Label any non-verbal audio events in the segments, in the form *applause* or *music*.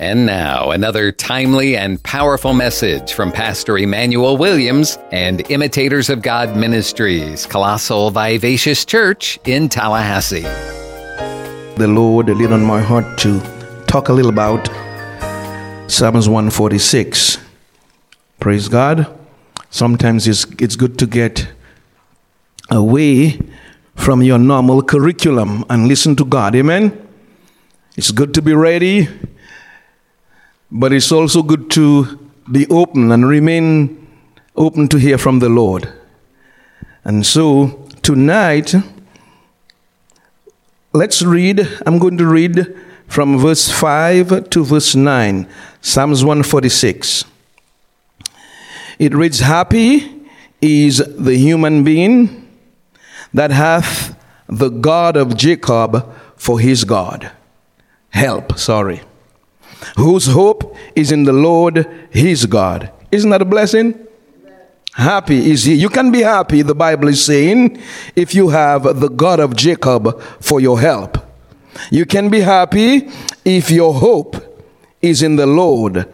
And now, another timely and powerful message from Pastor Emmanuel Williams and Imitators of God Ministries, Colossal Vivacious Church in Tallahassee. The Lord laid on my heart to talk a little about Psalms 146. Praise God. Sometimes it's, it's good to get away from your normal curriculum and listen to God. Amen. It's good to be ready but it's also good to be open and remain open to hear from the Lord. And so tonight, let's read. I'm going to read from verse 5 to verse 9, Psalms 146. It reads Happy is the human being that hath the God of Jacob for his God. Help, sorry whose hope is in the Lord his God. Isn't that a blessing? Happy is he. You can be happy, the Bible is saying, if you have the God of Jacob for your help. You can be happy if your hope is in the Lord,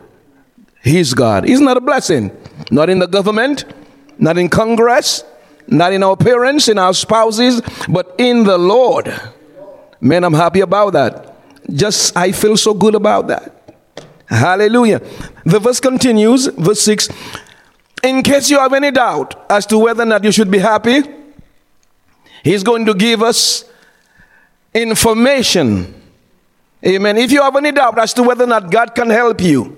his God. Isn't that a blessing? Not in the government, not in Congress, not in our parents, in our spouses, but in the Lord. Man, I'm happy about that. Just, I feel so good about that. Hallelujah. The verse continues, verse 6. In case you have any doubt as to whether or not you should be happy, he's going to give us information. Amen. If you have any doubt as to whether or not God can help you,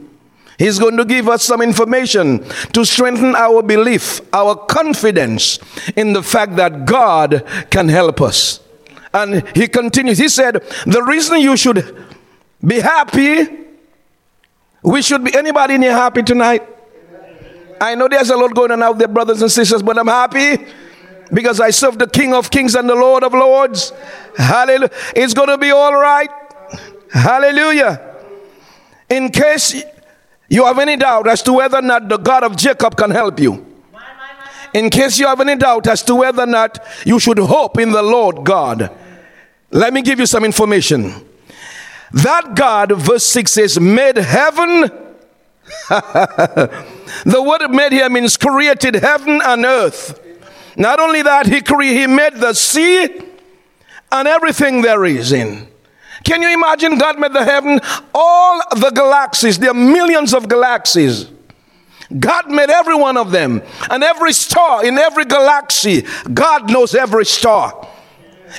He's going to give us some information to strengthen our belief, our confidence in the fact that God can help us. And he continues, he said, The reason you should be happy we should be anybody in here happy tonight? I know there's a lot going on out there, brothers and sisters, but I'm happy because I serve the King of Kings and the Lord of Lords. Hallelujah. It's going to be all right. Hallelujah. In case you have any doubt as to whether or not the God of Jacob can help you, in case you have any doubt as to whether or not you should hope in the Lord God, let me give you some information. That God, verse 6 says, made heaven. *laughs* the word made here means created heaven and earth. Not only that, he, cre- he made the sea and everything there is in. Can you imagine God made the heaven, all the galaxies, there are millions of galaxies. God made every one of them, and every star in every galaxy, God knows every star.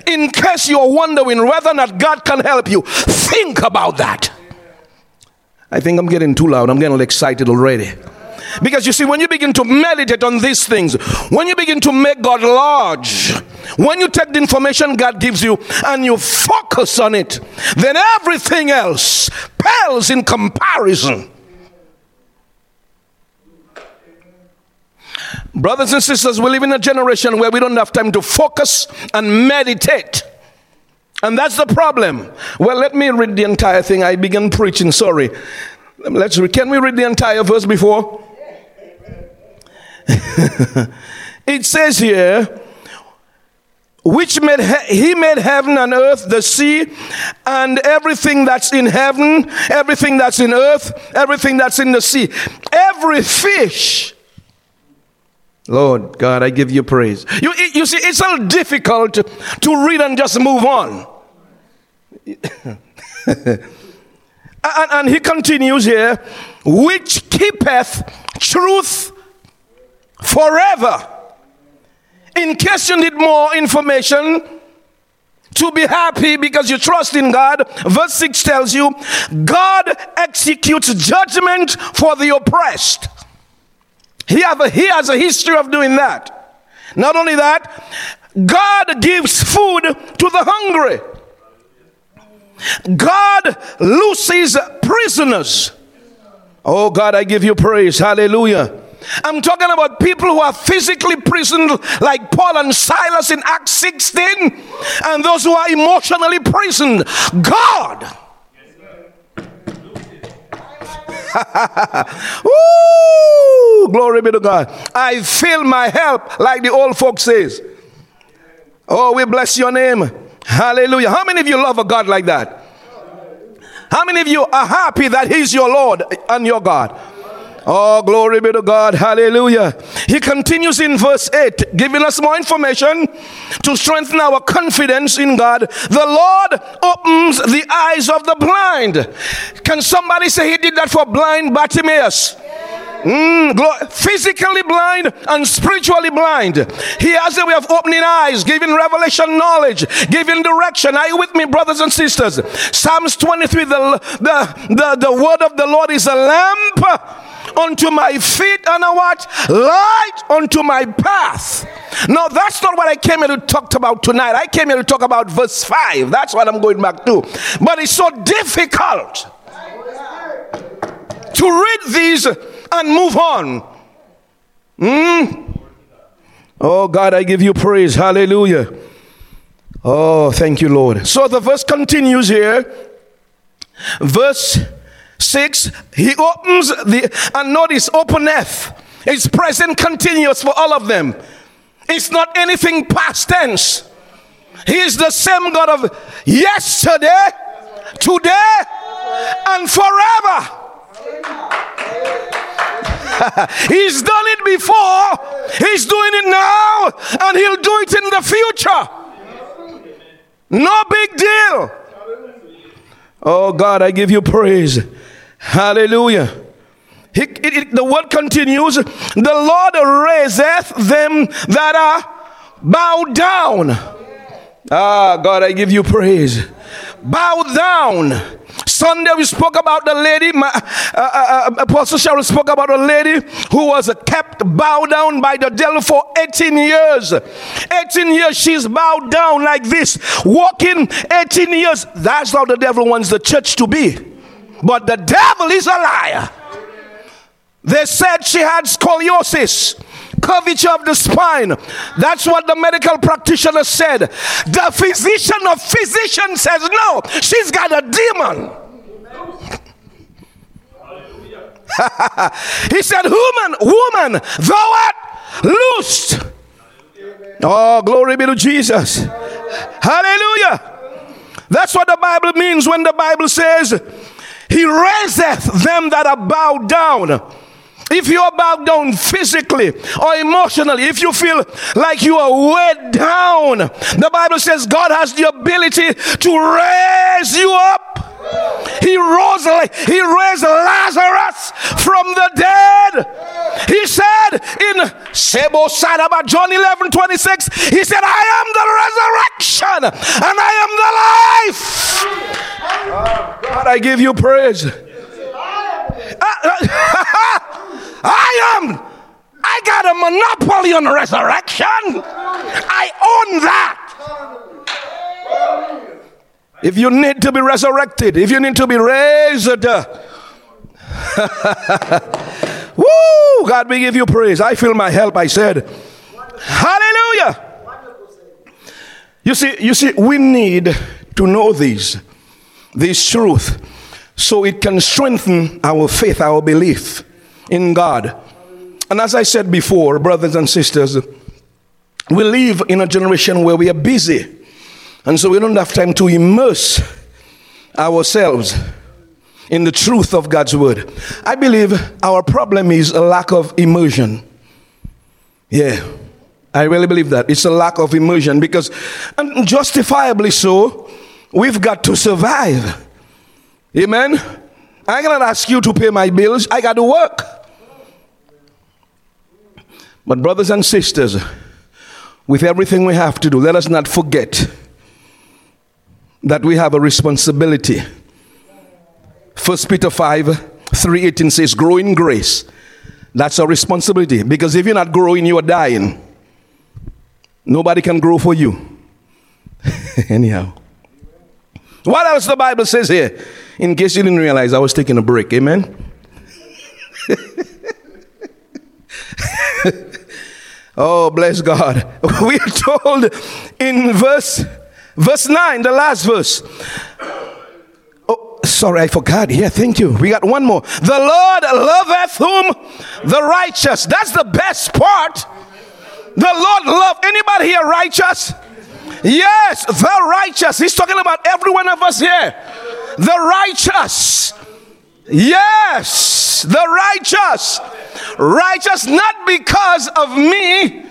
In case you're wondering whether or not God can help you, think about that. I think I'm getting too loud. I'm getting excited already. Because you see, when you begin to meditate on these things, when you begin to make God large, when you take the information God gives you and you focus on it, then everything else pales in comparison. Brothers and sisters, we live in a generation where we don't have time to focus and meditate. And that's the problem. Well, let me read the entire thing. I began preaching, sorry. Let's read. Can we read the entire verse before? *laughs* it says here, which made he-, he made heaven and earth, the sea, and everything that's in heaven, everything that's in earth, everything that's in the sea, every fish Lord God, I give you praise. You, you see, it's so difficult to, to read and just move on. *laughs* and, and he continues here, which keepeth truth forever. In case you need more information, to be happy because you trust in God. Verse 6 tells you, God executes judgment for the oppressed. He, a, he has a history of doing that. Not only that, God gives food to the hungry. God looses prisoners. Oh God, I give you praise. Hallelujah. I'm talking about people who are physically prisoned, like Paul and Silas in Acts 16, and those who are emotionally prisoned. God *laughs* Woo! Glory be to God. I feel my help, like the old folks says. Oh, we bless your name. Hallelujah. How many of you love a God like that? How many of you are happy that He's your Lord and your God? Oh, glory be to God. Hallelujah. He continues in verse 8, giving us more information to strengthen our confidence in God. The Lord opens the eyes of the blind. Can somebody say he did that for blind Bartimaeus? Mm, physically blind and spiritually blind. He has a way of opening eyes, giving revelation knowledge, giving direction. Are you with me, brothers and sisters? Psalms 23 the, the, the, the word of the Lord is a lamp unto my feet and a what? Light unto my path. No, that's not what I came here to talk about tonight. I came here to talk about verse 5. That's what I'm going back to. But it's so difficult to read these and move on. Mm? Oh God, I give you praise. Hallelujah. Oh, thank you, Lord. So the verse continues here. Verse 6, he opens the, and notice, openeth. It's present continuous for all of them. It's not anything past tense. He is the same God of yesterday, today, and forever. *laughs* He's done it before, He's doing it now, and He'll do it in the future. No big deal. Oh God, I give you praise. Hallelujah. It, it, the word continues the Lord raiseth them that are bowed down. Ah, God, I give you praise. Bow down. Sunday we spoke about the lady, my, uh, uh, uh Apostle Cheryl spoke about a lady who was kept bowed down by the devil for 18 years. 18 years she's bowed down like this, walking 18 years. That's how the devil wants the church to be. But the devil is a liar. They said she had scoliosis, curvature of the spine. That's what the medical practitioner said. The physician of physicians says, no, she's got a demon. *laughs* he said, Woman, woman, thou art loosed. Oh, glory be to Jesus. Hallelujah. That's what the Bible means when the Bible says, he raiseth them that are bowed down. If you are bowed down physically or emotionally, if you feel like you are weighed down, the Bible says God has the ability to raise you up. He rose, he raised Lazarus from the dead. He said in Sebo Sadaba, John 11 26, he said, I am the resurrection and I am the life. God, I give you praise. *laughs* I am. I got a monopoly on resurrection. I own that. If you need to be resurrected, if you need to be raised, uh, *laughs* woo, God, we give you praise. I feel my help. I said, Hallelujah. You see, you see, we need to know these, this truth, so it can strengthen our faith, our belief in God. And as I said before, brothers and sisters, we live in a generation where we are busy and so we don't have time to immerse ourselves in the truth of God's word. I believe our problem is a lack of immersion. Yeah, I really believe that. It's a lack of immersion because, and justifiably so, we've got to survive. Amen. I cannot ask you to pay my bills, I got to work. But, brothers and sisters, with everything we have to do, let us not forget that we have a responsibility. First Peter 5 318 says, Grow in grace. That's a responsibility because if you're not growing, you are dying. Nobody can grow for you. *laughs* Anyhow. What else the Bible says here? In case you didn't realize, I was taking a break. Amen. *laughs* oh, bless God. *laughs* We are told in verse Verse 9, the last verse. Oh, sorry, I forgot. Yeah, thank you. We got one more. The Lord loveth whom? The righteous. That's the best part. The Lord love anybody here righteous? Yes, the righteous. He's talking about every one of us here. The righteous. Yes, the righteous. Righteous not because of me,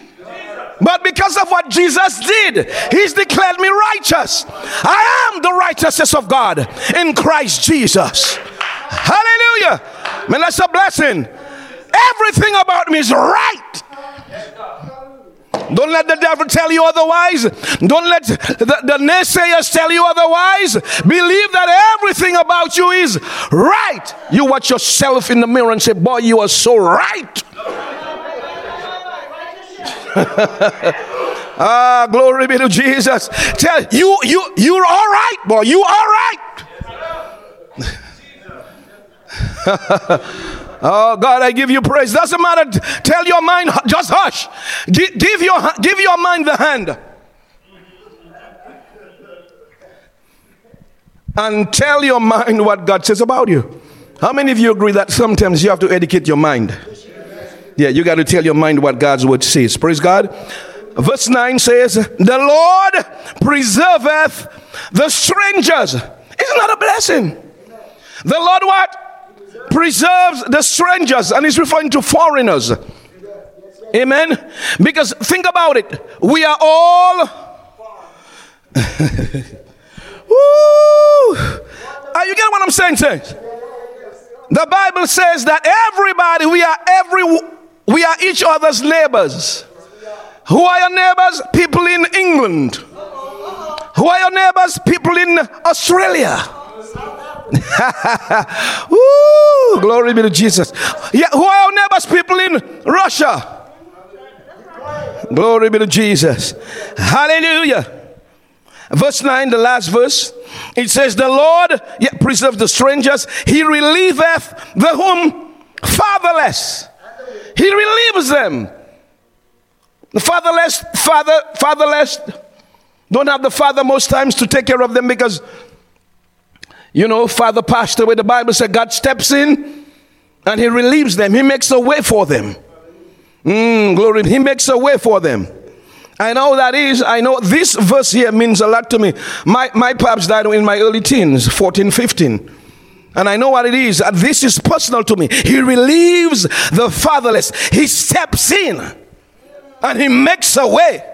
but because of what Jesus did. He's declared me righteous. I am the righteousness of God in Christ Jesus. Hallelujah. Man, that's a blessing. Everything about me is right. Don't let the devil tell you otherwise. Don't let the, the, naysayers tell you otherwise. Believe that everything about you is right. You watch yourself in the mirror and say, Boy, you are so right. *laughs* ah, glory be to Jesus. Tell you, you, you're all right, boy. You're all right. *laughs* Oh God, I give you praise. Doesn't matter. Tell your mind, just hush. Give, your give your mind the hand. And tell your mind what God says about you. How many of you agree that sometimes you have to educate your mind? Yeah, you got to tell your mind what God's word says. Praise God. Verse 9 says, The Lord preserveth the strangers. Isn't that a blessing? The Lord what? Preserves the strangers, and he's referring to foreigners. Amen. Because think about it. We are all. *laughs* Are you getting what I'm saying, saints? The Bible says that everybody, we are every, we are each other's neighbors. Who are your neighbors? People in England. Who are your neighbors? People in Australia. *laughs* Glory be to Jesus. Yeah, who are our neighbors? People in Russia. Glory be to Jesus. Hallelujah. Verse 9, the last verse, it says, The Lord yet preserves the strangers, He relieveth the whom fatherless. He relieves them. The fatherless, father, fatherless, don't have the father most times to take care of them because you know, father passed away. The Bible said God steps in and he relieves them. He makes a way for them. Mm, glory. He makes a way for them. I know that is, I know this verse here means a lot to me. My, my pops died in my early teens, 14, 15. And I know what it is. This is personal to me. He relieves the fatherless. He steps in and he makes a way.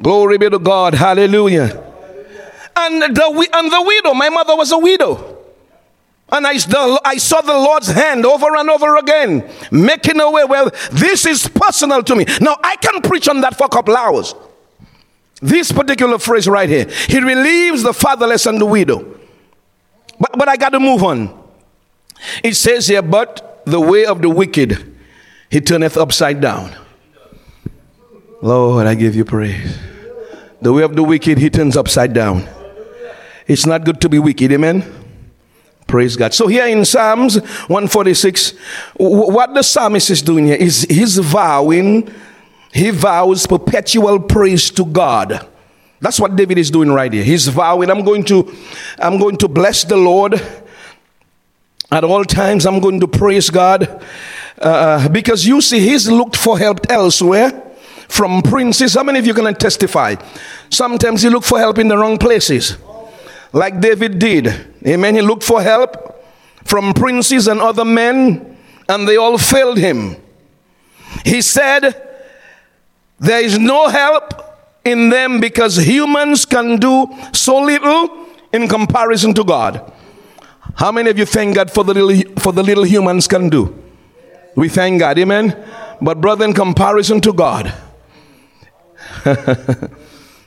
Glory be to God. Hallelujah and the, and the widow. My mother was a widow. And I, the, I saw the Lord's hand over and over again, making a way. Well, this is personal to me. Now, I can preach on that for a couple hours. This particular phrase right here He relieves the fatherless and the widow. But, but I got to move on. It says here, but the way of the wicked he turneth upside down. Lord, I give you praise. The way of the wicked he turns upside down. It's not good to be wicked. Amen. Praise God. So here in Psalms 146, what the psalmist is doing here is he's vowing, he vows perpetual praise to God. That's what David is doing right here. He's vowing, I'm going to, I'm going to bless the Lord at all times. I'm going to praise God uh, because you see, he's looked for help elsewhere from princes. How many of you can testify? Sometimes you look for help in the wrong places like David did. Amen. He looked for help from princes and other men, and they all failed him. He said, There is no help in them because humans can do so little in comparison to God. How many of you thank God for the little, for the little humans can do? We thank God, amen. But brother, in comparison to God, *laughs*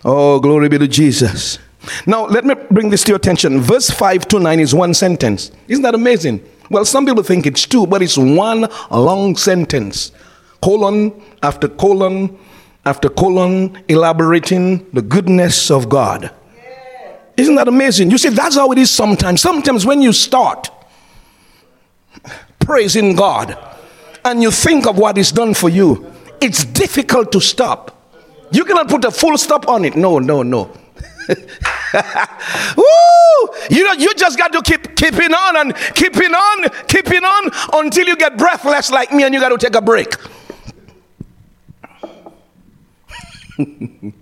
oh, glory be to Jesus. Now, let me bring this to your attention. Verse 5 to 9 is one sentence. Isn't that amazing? Well, some people think it's two, but it's one long sentence. Colon after colon after colon, elaborating the goodness of God. Isn't that amazing? You see, that's how it is sometimes. Sometimes when you start praising God and you think of what He's done for you, it's difficult to stop. You cannot put a full stop on it. No, no, no. *laughs* Woo! You know, you just got to keep keeping on and keeping on, keeping on until you get breathless like me and you got to take a break. *laughs*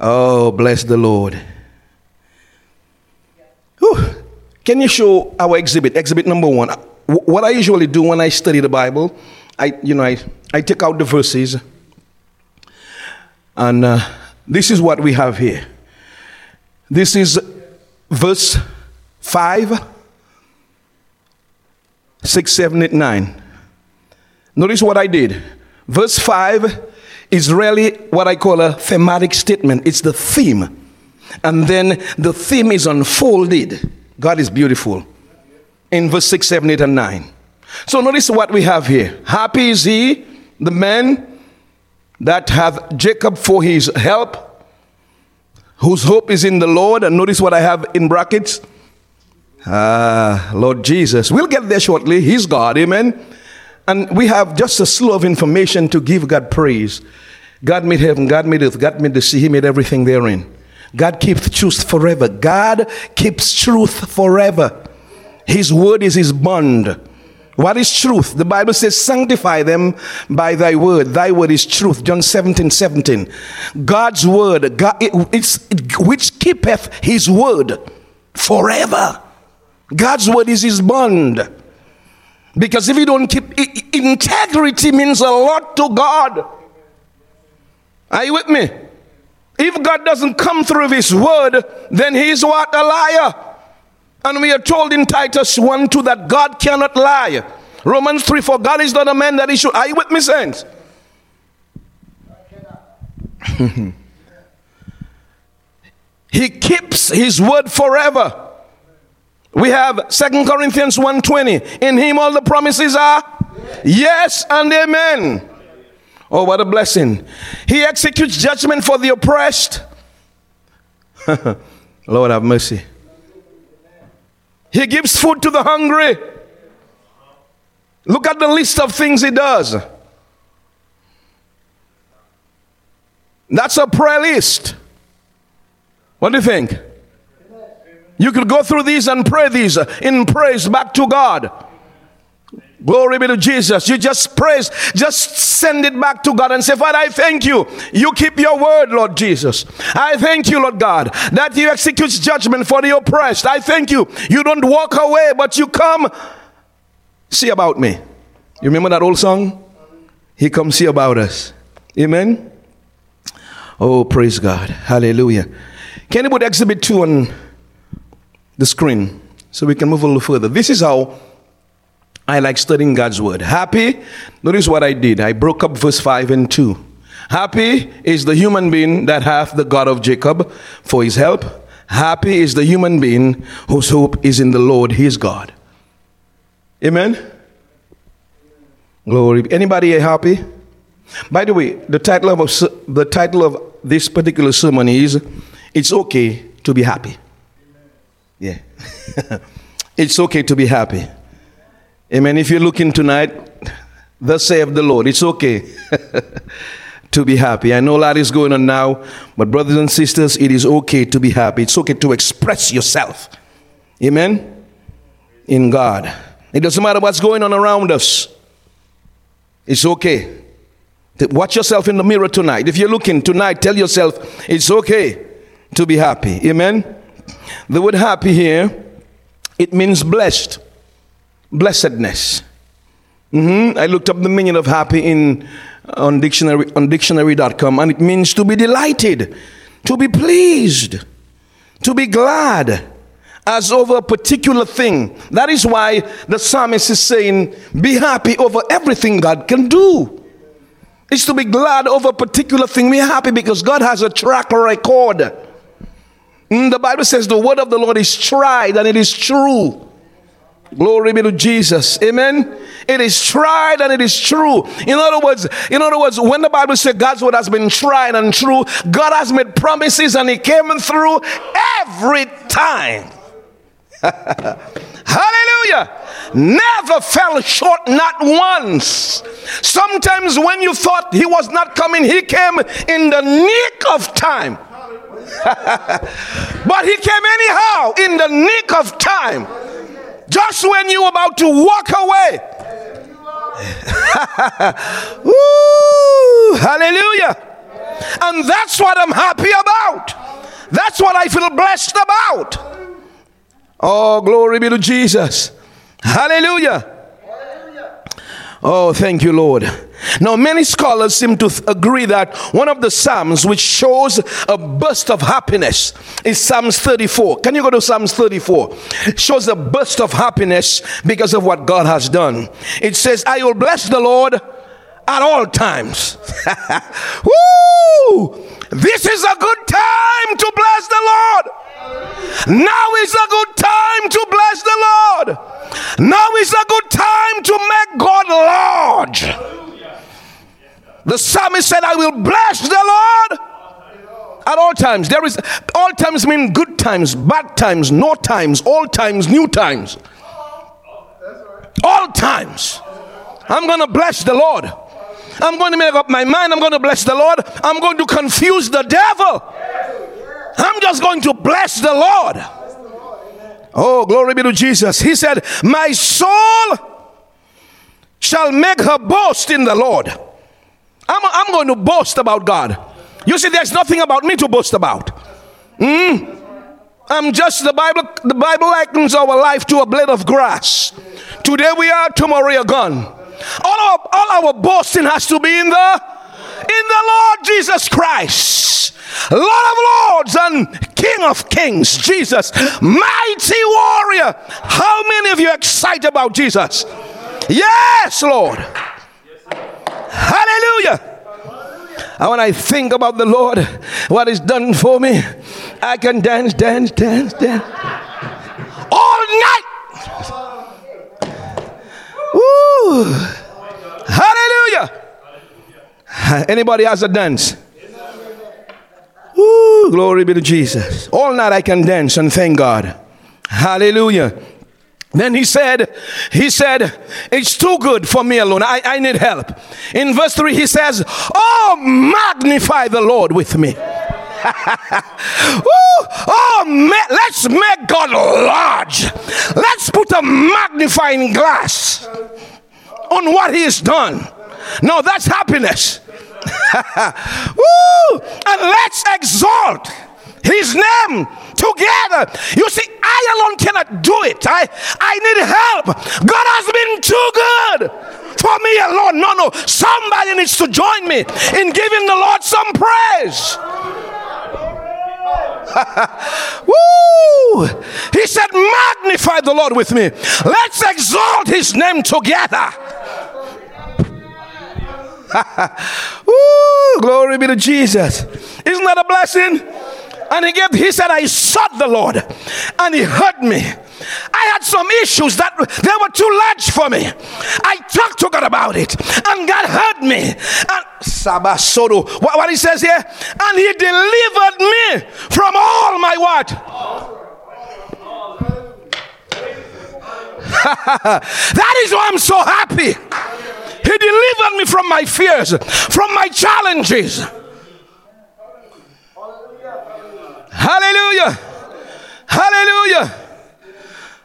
oh, bless the Lord. Whew. Can you show our exhibit? Exhibit number one. What I usually do when I study the Bible, I, you know, I, I take out the verses, and uh, this is what we have here. This is verse 5, 6, 7, 8, 9. Notice what I did. Verse 5 is really what I call a thematic statement, it's the theme. And then the theme is unfolded. God is beautiful. In verse 6, 7, 8, and 9. So notice what we have here. Happy is he, the man that hath Jacob for his help, whose hope is in the Lord. And notice what I have in brackets. Ah, Lord Jesus. We'll get there shortly. He's God. Amen. And we have just a slew of information to give God praise. God made heaven, God made earth, God made the sea, He made everything therein. God keeps truth forever. God keeps truth forever. His word is His bond. What is truth? The Bible says, sanctify them by thy word. Thy word is truth. John 17, 17. God's word, God, it, it's, it, which keepeth his word forever. God's word is his bond. Because if you don't keep integrity means a lot to God. Are you with me? If God doesn't come through his word, then he's what? A liar. And we are told in Titus 1 2 that God cannot lie. Romans 3 4 God is not a man that he should. Are you with me, saints? *laughs* he keeps his word forever. We have Second Corinthians 1:20. In him all the promises are yes and amen. Oh, what a blessing. He executes judgment for the oppressed. *laughs* Lord have mercy. He gives food to the hungry. Look at the list of things he does. That's a prayer list. What do you think? You could go through these and pray these in praise back to God. Glory be to Jesus. You just praise, just send it back to God and say, Father, I thank you. You keep your word, Lord Jesus. I thank you, Lord God, that you execute judgment for the oppressed. I thank you. You don't walk away, but you come see about me. You remember that old song? He comes see about us. Amen. Oh, praise God. Hallelujah. Can you put exhibit two on the screen so we can move a little further. This is how I like studying God's word. Happy, notice what I did. I broke up verse 5 and 2. Happy is the human being that hath the God of Jacob for his help. Happy is the human being whose hope is in the Lord his God. Amen. Glory. Anybody happy? By the way, the title of the title of this particular sermon is "It's okay to be happy." Yeah. *laughs* it's okay to be happy. Amen. If you're looking tonight, *laughs* thus saith the Lord, it's okay *laughs* to be happy. I know a lot is going on now, but brothers and sisters, it is okay to be happy. It's okay to express yourself. Amen. In God. It doesn't matter what's going on around us. It's okay. Watch yourself in the mirror tonight. If you're looking tonight, tell yourself it's okay to be happy. Amen. The word happy here, it means blessed, blessedness. Mm-hmm. I looked up the meaning of happy in on dictionary on dictionary.com and it means to be delighted, to be pleased, to be glad as over a particular thing. That is why the psalmist is saying, Be happy over everything God can do. It's to be glad over a particular thing. We're happy because God has a track record. Mm, the Bible says the word of the Lord is tried and it is true. Glory be to Jesus. Amen. It is tried and it is true. In other words, in other words, when the Bible says God's word has been tried and true, God has made promises and He came through every time. *laughs* Hallelujah. Never fell short, not once. Sometimes when you thought He was not coming, He came in the nick of time. *laughs* but he came anyhow in the nick of time. Just when you were about to walk away. *laughs* Ooh, hallelujah. And that's what I'm happy about. That's what I feel blessed about. Oh, glory be to Jesus. Hallelujah. Oh, thank you, Lord. Now, many scholars seem to th- agree that one of the Psalms which shows a burst of happiness is Psalms 34. Can you go to Psalms 34? shows a burst of happiness because of what God has done. It says, I will bless the Lord at all times. *laughs* Woo! This is a good time to bless the Lord. Now is a good time to bless the Lord. Now is a good time to make God large. The psalmist said, I will bless the Lord at all times. There is all times mean good times, bad times, no times, all times, new times. All times. I'm going to bless the Lord. I'm going to make up my mind. I'm going to bless the Lord. I'm going to confuse the devil. I'm just going to bless the Lord. Oh, glory be to Jesus. He said, My soul shall make her boast in the Lord. I'm, I'm going to boast about God. You see, there's nothing about me to boast about. Mm? I'm just the Bible. The Bible likens our life to a blade of grass. Today we are, tomorrow we are gone. All our, all our boasting has to be in the in the Lord Jesus Christ. Lord of Lords and King of Kings, Jesus, mighty warrior. How many of you excited about Jesus? Yes, Lord. Hallelujah. And when I think about the Lord, what He's done for me, I can dance, dance, dance, dance all night. Woo! Hallelujah. Anybody has a dance? Ooh, glory be to Jesus. All night I can dance and thank God. Hallelujah. Then he said, he said, it's too good for me alone. I, I need help. In verse 3, he says, Oh, magnify the Lord with me. *laughs* Ooh, oh, let's make God large. Let's put a magnifying glass on what he has done. No, that's happiness. *laughs* Woo! And let's exalt his name together. You see, I alone cannot do it. I, I need help. God has been too good for me alone. No, no. Somebody needs to join me in giving the Lord some praise. *laughs* Woo! He said, Magnify the Lord with me. Let's exalt his name together. *laughs* Ooh, glory be to Jesus. Isn't that a blessing? And he gave, he said, I sought the Lord and he heard me. I had some issues that they were too large for me. I talked to God about it and God heard me. And Sabasodo, what, what he says here, and he delivered me from all my what? *laughs* that is why I'm so happy. He delivered me from my fears, from my challenges. Hallelujah. Hallelujah.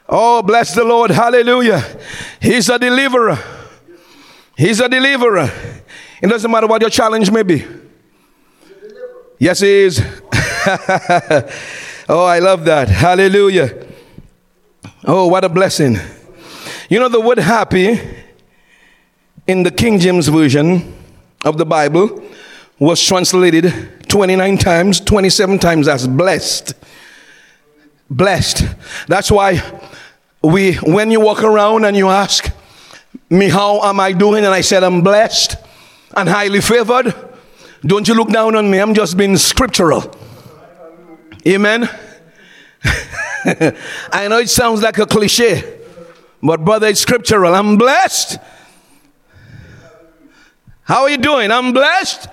Oh, bless the Lord. Hallelujah. He's a deliverer. He's a deliverer. It doesn't matter what your challenge may be. Yes, he is. *laughs* oh, I love that. Hallelujah. Oh, what a blessing. You know, the word happy in the King James Version of the Bible was translated 29 times, 27 times as blessed. Blessed. That's why we, when you walk around and you ask me, How am I doing? And I said, I'm blessed and highly favored. Don't you look down on me, I'm just being scriptural. Amen. *laughs* I know it sounds like a cliche, but brother, it's scriptural. I'm blessed how are you doing? I'm blessed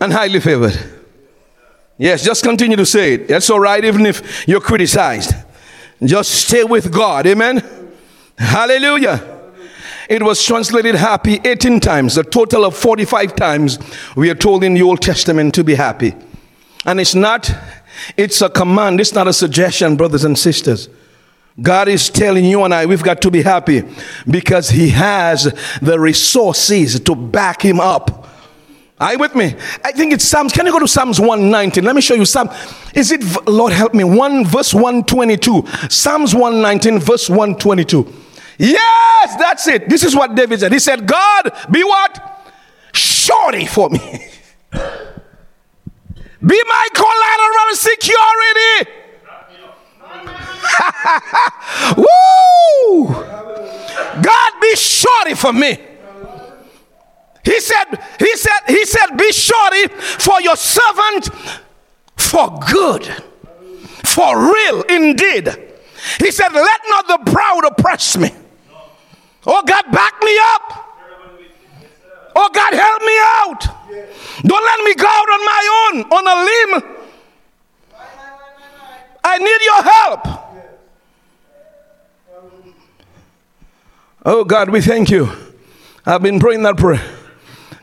and highly favored. Yes, just continue to say it. That's all right, even if you're criticized. Just stay with God. Amen. Hallelujah. It was translated happy 18 times, a total of 45 times we are told in the Old Testament to be happy. And it's not, it's a command, it's not a suggestion, brothers and sisters. God is telling you and I we've got to be happy because He has the resources to back Him up. Are you with me? I think it's Psalms. Can you go to Psalms 119? Let me show you some. Is it, Lord help me, 1 verse 122. Psalms 119, verse 122. Yes, that's it. This is what David said. He said, God, be what? Surety for me. *laughs* be my collateral security. *laughs* Woo! God be surety for me. He said, he said, he said, be surety for your servant for good, for real indeed. He said, let not the proud oppress me. Oh God, back me up. Oh God, help me out. Don't let me go out on my own, on a limb. I need your help. Oh God, we thank you. I've been praying that prayer.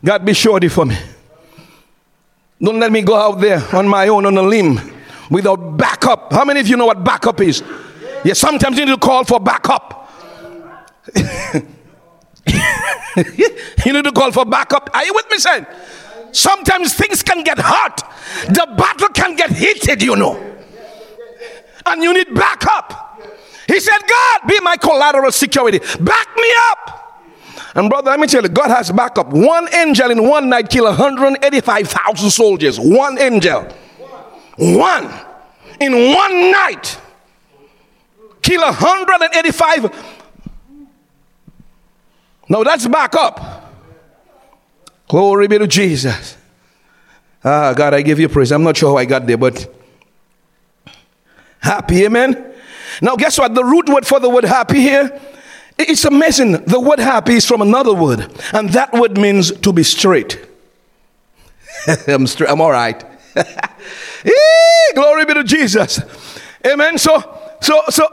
God, be surety for me. Don't let me go out there on my own on a limb without backup. How many of you know what backup is? Yeah, sometimes you need to call for backup. *laughs* you need to call for backup. Are you with me, son? Sometimes things can get hot. The battle can get heated, you know. And you need backup. He said, God, be my collateral security. Back me up. And brother, let me tell you, God has backup. One angel in one night killed 185,000 soldiers. One angel. One. In one night. Kill 185. No, that's backup. Glory be to Jesus. Ah, God, I give you praise. I'm not sure how I got there, but happy, amen. Now, guess what? The root word for the word happy here, it's amazing. The word happy is from another word, and that word means to be straight. *laughs* I'm straight, I'm all right. *laughs* glory be to Jesus. Amen. So, so, so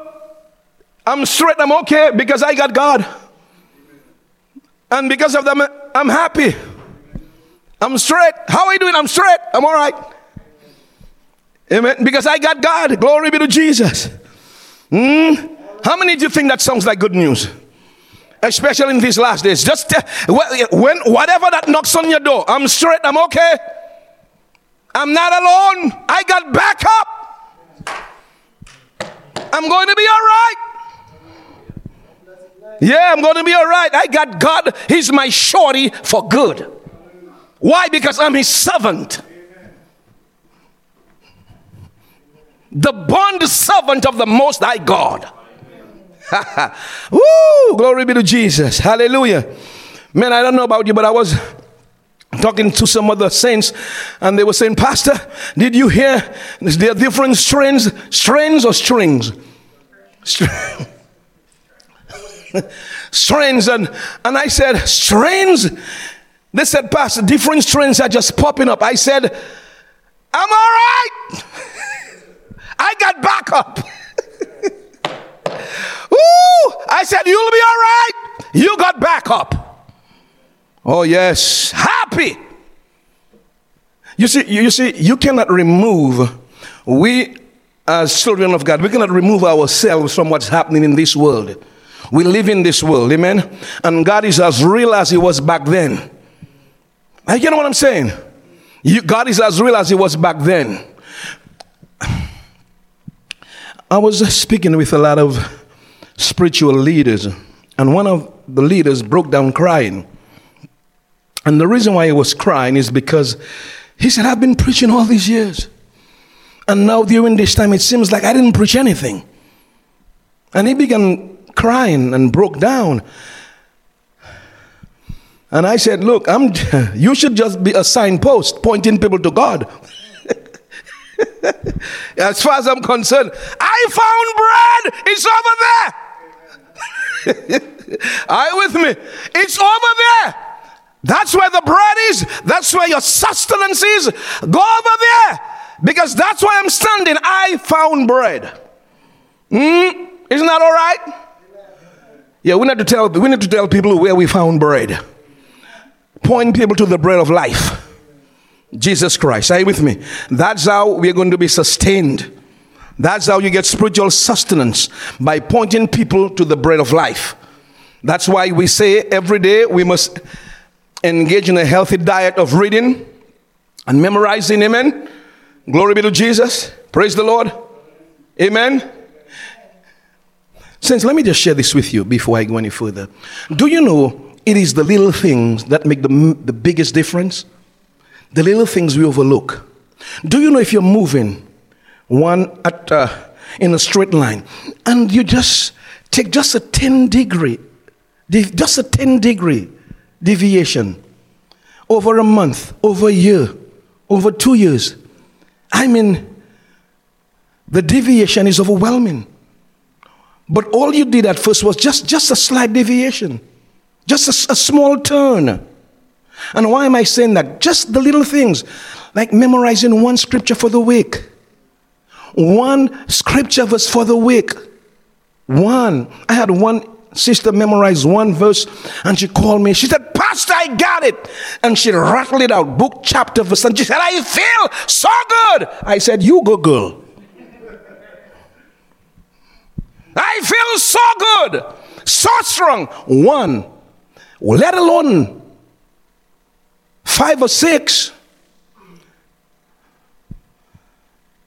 I'm straight, I'm okay because I got God. And because of that, I'm happy. I'm straight. How are you doing? I'm straight. I'm all right. Amen. Because I got God. Glory be to Jesus. Mm? How many do you think that sounds like good news? Especially in these last days. Just uh, when whatever that knocks on your door, I'm straight, I'm okay. I'm not alone. I got backup. I'm going to be all right. Yeah, I'm going to be all right. I got God. He's my surety for good. Why? Because I'm his servant. the bond servant of the Most High God. *laughs* Woo! Glory be to Jesus. Hallelujah. Man, I don't know about you, but I was talking to some other saints and they were saying, Pastor, did you hear there are different strains, strains or strings? *laughs* strains and and I said, strains? They said, Pastor, different strains are just popping up. I said, I'm all right. *laughs* I got backup. Ooh, I said, You'll be all right. You got backup. Oh, yes. Happy. You see, you see, you cannot remove, we as children of God, we cannot remove ourselves from what's happening in this world. We live in this world, amen? And God is as real as He was back then. You know what I'm saying? You, God is as real as He was back then. I was speaking with a lot of spiritual leaders, and one of the leaders broke down crying. And the reason why he was crying is because he said, I've been preaching all these years. And now during this time, it seems like I didn't preach anything. And he began crying and broke down. And I said, Look, I'm, *laughs* you should just be a signpost pointing people to God. *laughs* *laughs* as far as I'm concerned, I found bread. It's over there. *laughs* Are you with me? It's over there. That's where the bread is. That's where your sustenance is. Go over there. Because that's where I'm standing. I found bread. Mm, isn't that all right? Yeah, we need to tell we need to tell people where we found bread. Point people to the bread of life. Jesus Christ. Are you with me? That's how we're going to be sustained. That's how you get spiritual sustenance by pointing people to the bread of life. That's why we say every day we must engage in a healthy diet of reading and memorizing. Amen. Glory be to Jesus. Praise the Lord. Amen. Since let me just share this with you before I go any further. Do you know it is the little things that make the, the biggest difference? The little things we overlook. Do you know if you're moving one at, uh, in a straight line and you just take just a 10 degree, just a 10 degree deviation over a month, over a year, over two years, I mean, the deviation is overwhelming. But all you did at first was just, just a slight deviation, just a, a small turn. And why am I saying that? Just the little things, like memorizing one scripture for the week, one scripture verse for the week. One. I had one sister memorize one verse and she called me. She said, Pastor, I got it. And she rattled it out, book, chapter, verse. And she said, I feel so good. I said, You go, girl. I feel so good, so strong. One, let alone five or six.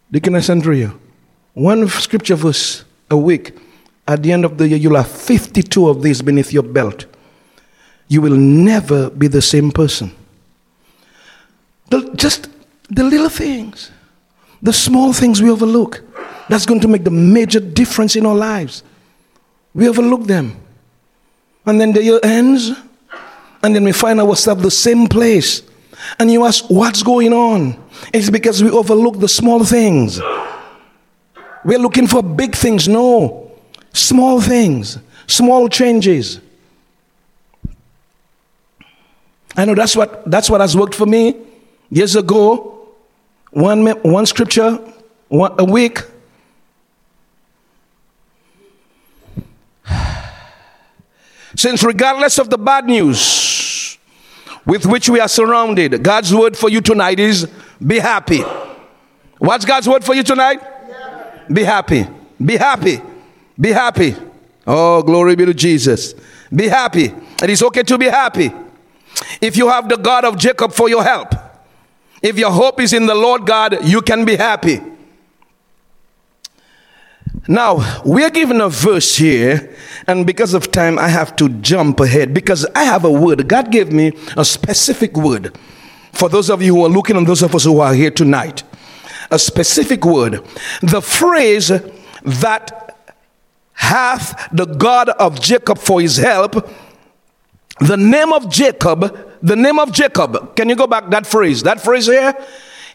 Deaconess Andrea, one scripture verse a week. At the end of the year, you'll have 52 of these beneath your belt. You will never be the same person. The, just the little things, the small things we overlook. That's going to make the major difference in our lives. We overlook them. And then the year ends, and then we find ourselves the same place. And you ask, what's going on? It's because we overlook the small things. We're looking for big things. No, small things, small changes. I know that's what that's what has worked for me years ago. One one scripture one, a week *sighs* Since, regardless of the bad news with which we are surrounded, God's word for you tonight is be happy. What's God's word for you tonight? Be happy. Be happy. Be happy. Oh, glory be to Jesus. Be happy. It is okay to be happy. If you have the God of Jacob for your help, if your hope is in the Lord God, you can be happy. Now, we're given a verse here, and because of time, I have to jump ahead because I have a word. God gave me a specific word for those of you who are looking and those of us who are here tonight. A specific word. The phrase that hath the God of Jacob for his help, the name of Jacob, the name of Jacob. Can you go back that phrase? That phrase here?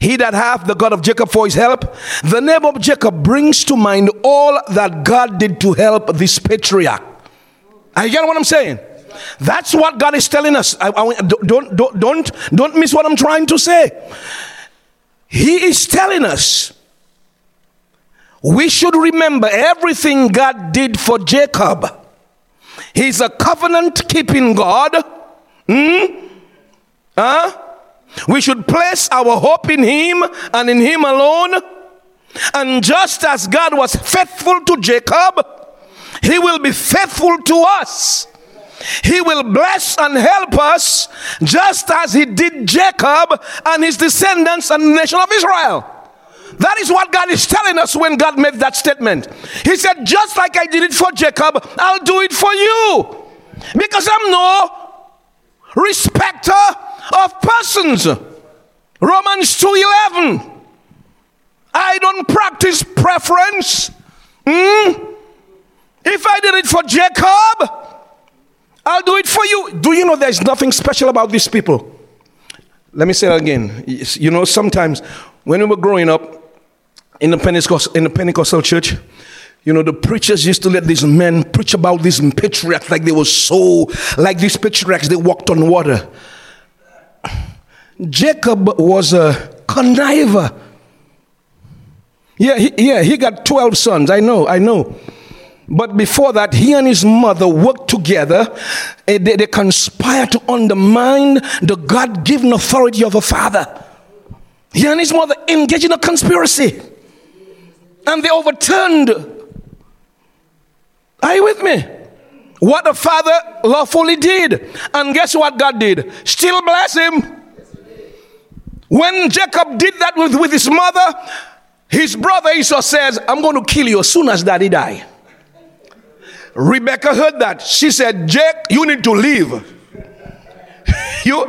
He that hath the God of Jacob for his help. The name of Jacob brings to mind all that God did to help this patriarch. Are you get what I'm saying? That's what God is telling us. I, I, don't, don't, don't, don't miss what I'm trying to say. He is telling us we should remember everything God did for Jacob. He's a covenant keeping God. Hmm? Huh? We should place our hope in Him and in Him alone. And just as God was faithful to Jacob, He will be faithful to us. He will bless and help us just as He did Jacob and his descendants and the nation of Israel. That is what God is telling us when God made that statement. He said, Just like I did it for Jacob, I'll do it for you. Because I'm no respecter of persons. Romans 2:11. I don't practice preference. Hmm? If I did it for Jacob, I'll do it for you. Do you know there's nothing special about these people? Let me say that again. You know, sometimes when we were growing up in the Pentecostal, in the Pentecostal church, you know, the preachers used to let these men preach about these patriarchs like they were so, like these patriarchs, they walked on water. Jacob was a conniver. Yeah, he, yeah, he got 12 sons. I know, I know. But before that, he and his mother worked together. Eh, they, they conspired to undermine the God given authority of a father. He and his mother engaged in a conspiracy. And they overturned. Are you with me? what the father lawfully did. And guess what God did? Still bless him. When Jacob did that with, with his mother, his brother Esau says, I'm going to kill you as soon as daddy die. Rebecca heard that. She said, Jake, you need to leave. *laughs* you, *laughs*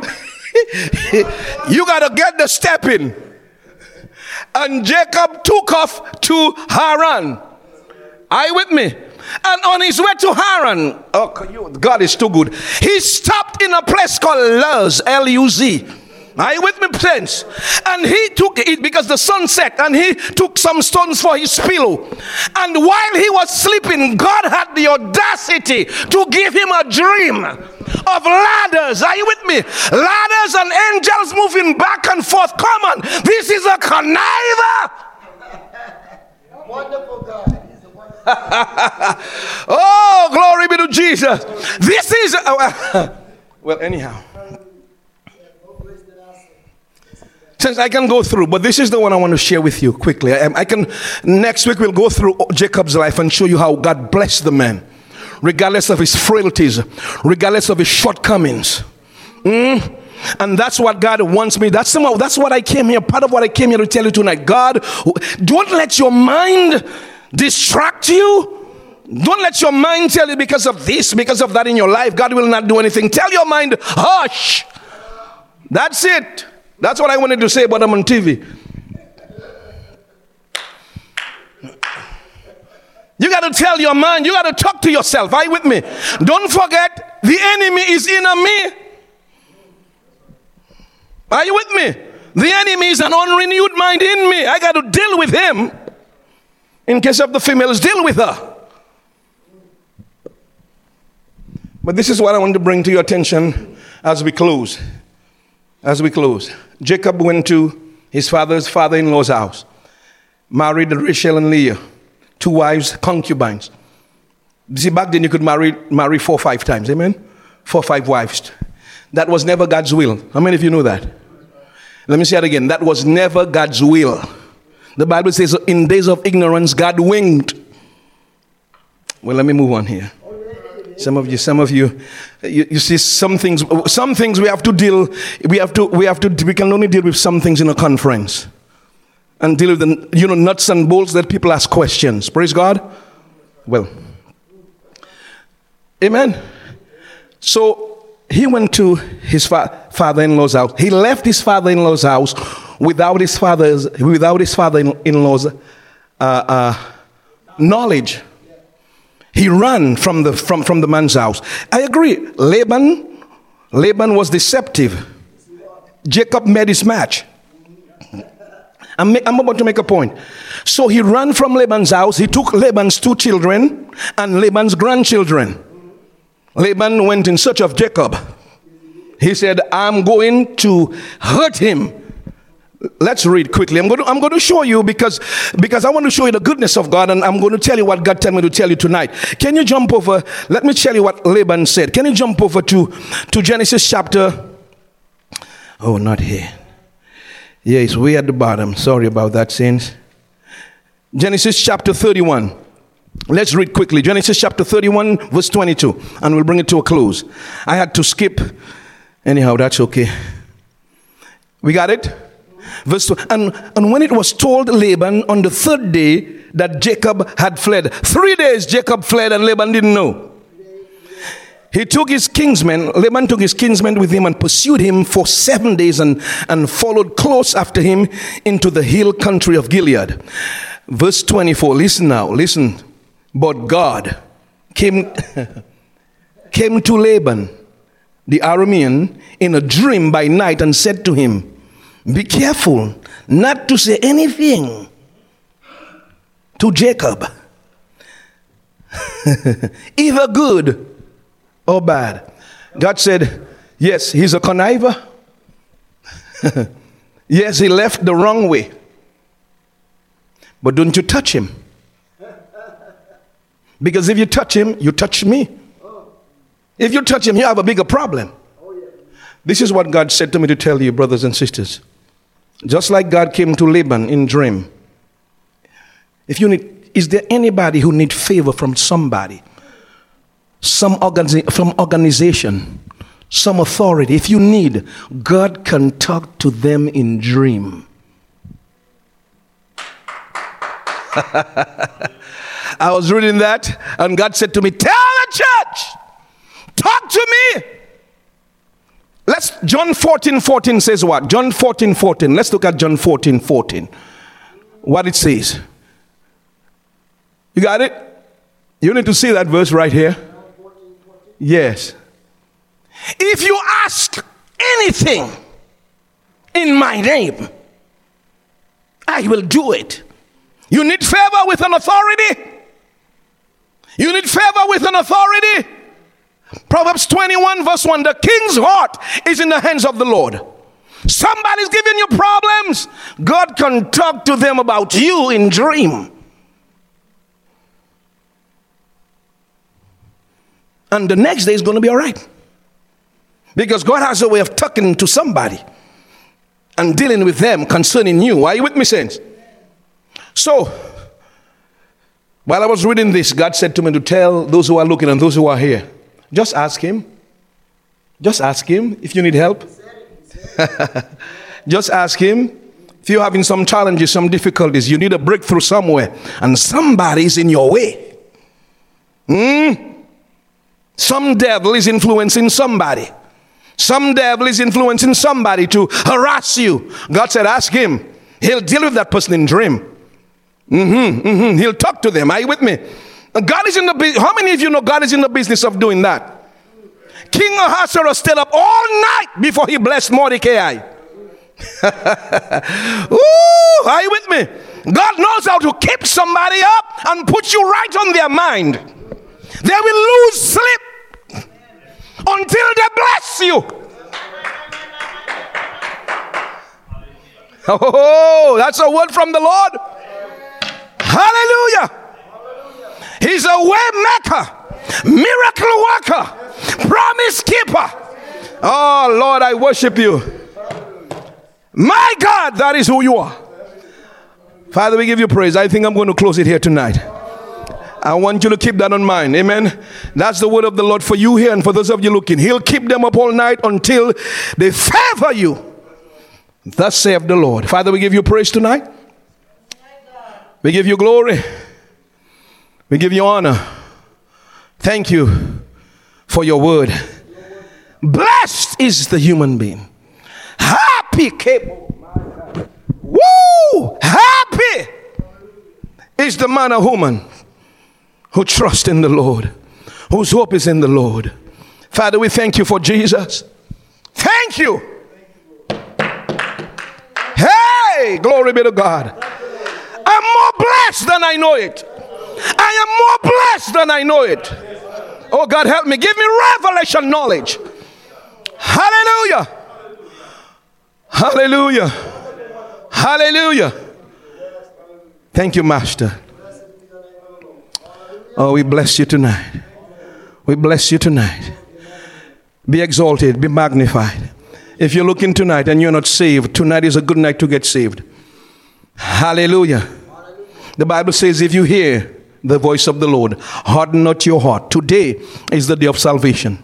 you got to get the step in. And Jacob took off to Haran. Are you with me? And on his way to Haran, oh, God is too good. He stopped in a place called Luz, L U Z. Are you with me, friends? And he took it because the sun set, and he took some stones for his pillow. And while he was sleeping, God had the audacity to give him a dream of ladders. Are you with me? Ladders and angels moving back and forth. Come on, this is a conniver. Wonderful God. *laughs* oh, glory be to Jesus. This is, uh, *laughs* well, anyhow. Since I can go through, but this is the one I want to share with you quickly. I, I can, next week we'll go through Jacob's life and show you how God blessed the man, regardless of his frailties, regardless of his shortcomings. Mm? And that's what God wants me. That's some, that's what I came here. Part of what I came here to tell you tonight. God, don't let your mind distract you. Don't let your mind tell you because of this, because of that in your life, God will not do anything. Tell your mind, hush. That's it. That's what I wanted to say, but I'm on TV. You got to tell your mind, you got to talk to yourself. Are you with me? Don't forget, the enemy is in me. Are you with me? The enemy is an unrenewed mind in me. I got to deal with him. In case of the females, deal with her. But this is what I want to bring to your attention as we close. As we close. Jacob went to his father's father in law's house, married Rachel and Leah, two wives, concubines. See, back then you could marry, marry four five times, amen? Four five wives. That was never God's will. How many of you know that? Let me say it again. That was never God's will. The Bible says, in days of ignorance, God winked. Well, let me move on here. Some of you, some of you, you, you, see some things, some things we have to deal, we have to, we have to, we can only deal with some things in a conference. And deal with the, you know, nuts and bolts that people ask questions. Praise God. Well, amen. So he went to his fa- father-in-law's house. He left his father-in-law's house without his father's, without his father-in-law's uh, uh, knowledge. He ran from the, from, from the man's house. I agree. Laban, Laban was deceptive. Jacob made his match. I'm, I'm about to make a point. So he ran from Laban's house. He took Laban's two children and Laban's grandchildren. Laban went in search of Jacob. He said, I'm going to hurt him Let's read quickly. I'm going, to, I'm going to show you because, because I want to show you the goodness of God and I'm going to tell you what God told me to tell you tonight. Can you jump over? Let me tell you what Laban said. Can you jump over to, to Genesis chapter? Oh, not here. Yeah, it's way at the bottom. Sorry about that, saints. Genesis chapter 31. Let's read quickly. Genesis chapter 31, verse 22, and we'll bring it to a close. I had to skip. Anyhow, that's okay. We got it? Verse 2. And, and when it was told Laban on the third day that Jacob had fled, three days Jacob fled and Laban didn't know. He took his kinsmen, Laban took his kinsmen with him and pursued him for seven days and, and followed close after him into the hill country of Gilead. Verse 24, listen now, listen. But God came, *laughs* came to Laban, the Aramean, in a dream by night and said to him, be careful not to say anything to Jacob, *laughs* either good or bad. God said, Yes, he's a conniver. *laughs* yes, he left the wrong way. But don't you touch him. Because if you touch him, you touch me. If you touch him, you have a bigger problem. This is what God said to me to tell you, brothers and sisters. Just like God came to Laban in dream. If you need, is there anybody who need favor from somebody? some organi- from organization, some authority, if you need, God can talk to them in dream. *laughs* I was reading that, and God said to me, Tell the church, talk to me. Let's, John 14 14 says what? John 14 14. Let's look at John 14 14. What it says. You got it? You need to see that verse right here. Yes. If you ask anything in my name, I will do it. You need favor with an authority. You need favor with an authority. Proverbs 21, verse 1 The king's heart is in the hands of the Lord. Somebody's giving you problems. God can talk to them about you in dream. And the next day is going to be all right. Because God has a way of talking to somebody and dealing with them concerning you. Are you with me, saints? So, while I was reading this, God said to me to tell those who are looking and those who are here, just ask Him. Just ask Him if you need help. *laughs* just ask Him. If you're having some challenges, some difficulties, you need a breakthrough somewhere, and somebody's in your way. Hmm? Some devil is influencing somebody. Some devil is influencing somebody to harass you. God said, Ask him. He'll deal with that person in dream. Mm-hmm, mm-hmm. He'll talk to them. Are you with me? God is in the business. How many of you know God is in the business of doing that? King Ahasuerus stayed up all night before he blessed Mordecai. *laughs* Ooh, are you with me? God knows how to keep somebody up and put you right on their mind. They will lose sleep until they bless you. *laughs* Oh, that's a word from the Lord. Hallelujah. He's a way maker, miracle worker, promise keeper. Oh, Lord, I worship you. My God, that is who you are. Father, we give you praise. I think I'm going to close it here tonight. I want you to keep that on mind. Amen. That's the word of the Lord for you here and for those of you looking. He'll keep them up all night until they favor you. Thus saith the Lord. Father, we give you praise tonight. We give you glory. We give you honor. Thank you for your word. Blessed is the human being. Happy, capable. Woo! Happy is the man or woman who trusts in the Lord, whose hope is in the Lord. Father, we thank you for Jesus. Thank you. Hey, glory be to God. I'm more blessed than I know it. I am more blessed than I know it. Oh, God, help me. Give me revelation knowledge. Hallelujah. Hallelujah. Hallelujah. Thank you, Master. Oh, we bless you tonight. We bless you tonight. Be exalted, be magnified. If you're looking tonight and you're not saved, tonight is a good night to get saved. Hallelujah. The Bible says, if you hear the voice of the Lord, harden not your heart. Today is the day of salvation.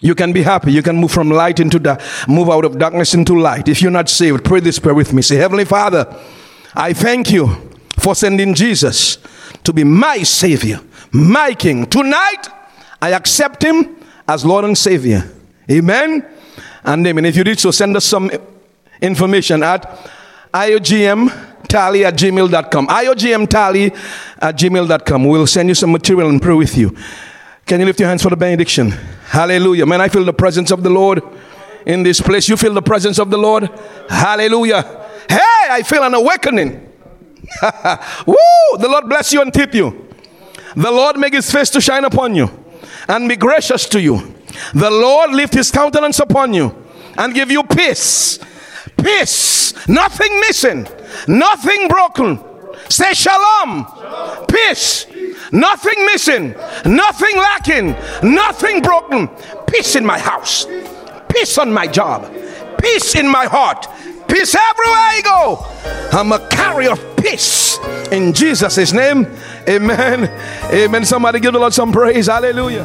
You can be happy. You can move from light into the move out of darkness into light. If you're not saved, pray this prayer with me. Say, Heavenly Father, I thank you for sending Jesus to be my Savior, my King. Tonight, I accept Him as Lord and Savior. Amen. And amen. If you did so, send us some information at iogmtally at gmail.com. iogmtally at gmail.com. We'll send you some material and pray with you. Can you lift your hands for the benediction? Hallelujah. Man, I feel the presence of the Lord in this place. You feel the presence of the Lord? Hallelujah. Hey, I feel an awakening. *laughs* Woo! The Lord bless you and keep you. The Lord make his face to shine upon you and be gracious to you. The Lord lift his countenance upon you and give you peace. Peace. Nothing missing. Nothing broken. Say shalom. shalom. Peace. Nothing missing. Nothing lacking. Nothing broken. Peace in my house. Peace on my job. Peace in my heart. Peace peace everywhere I go. I'm a carrier of peace. In Jesus' name, amen. Amen. Somebody give the Lord some praise. Hallelujah.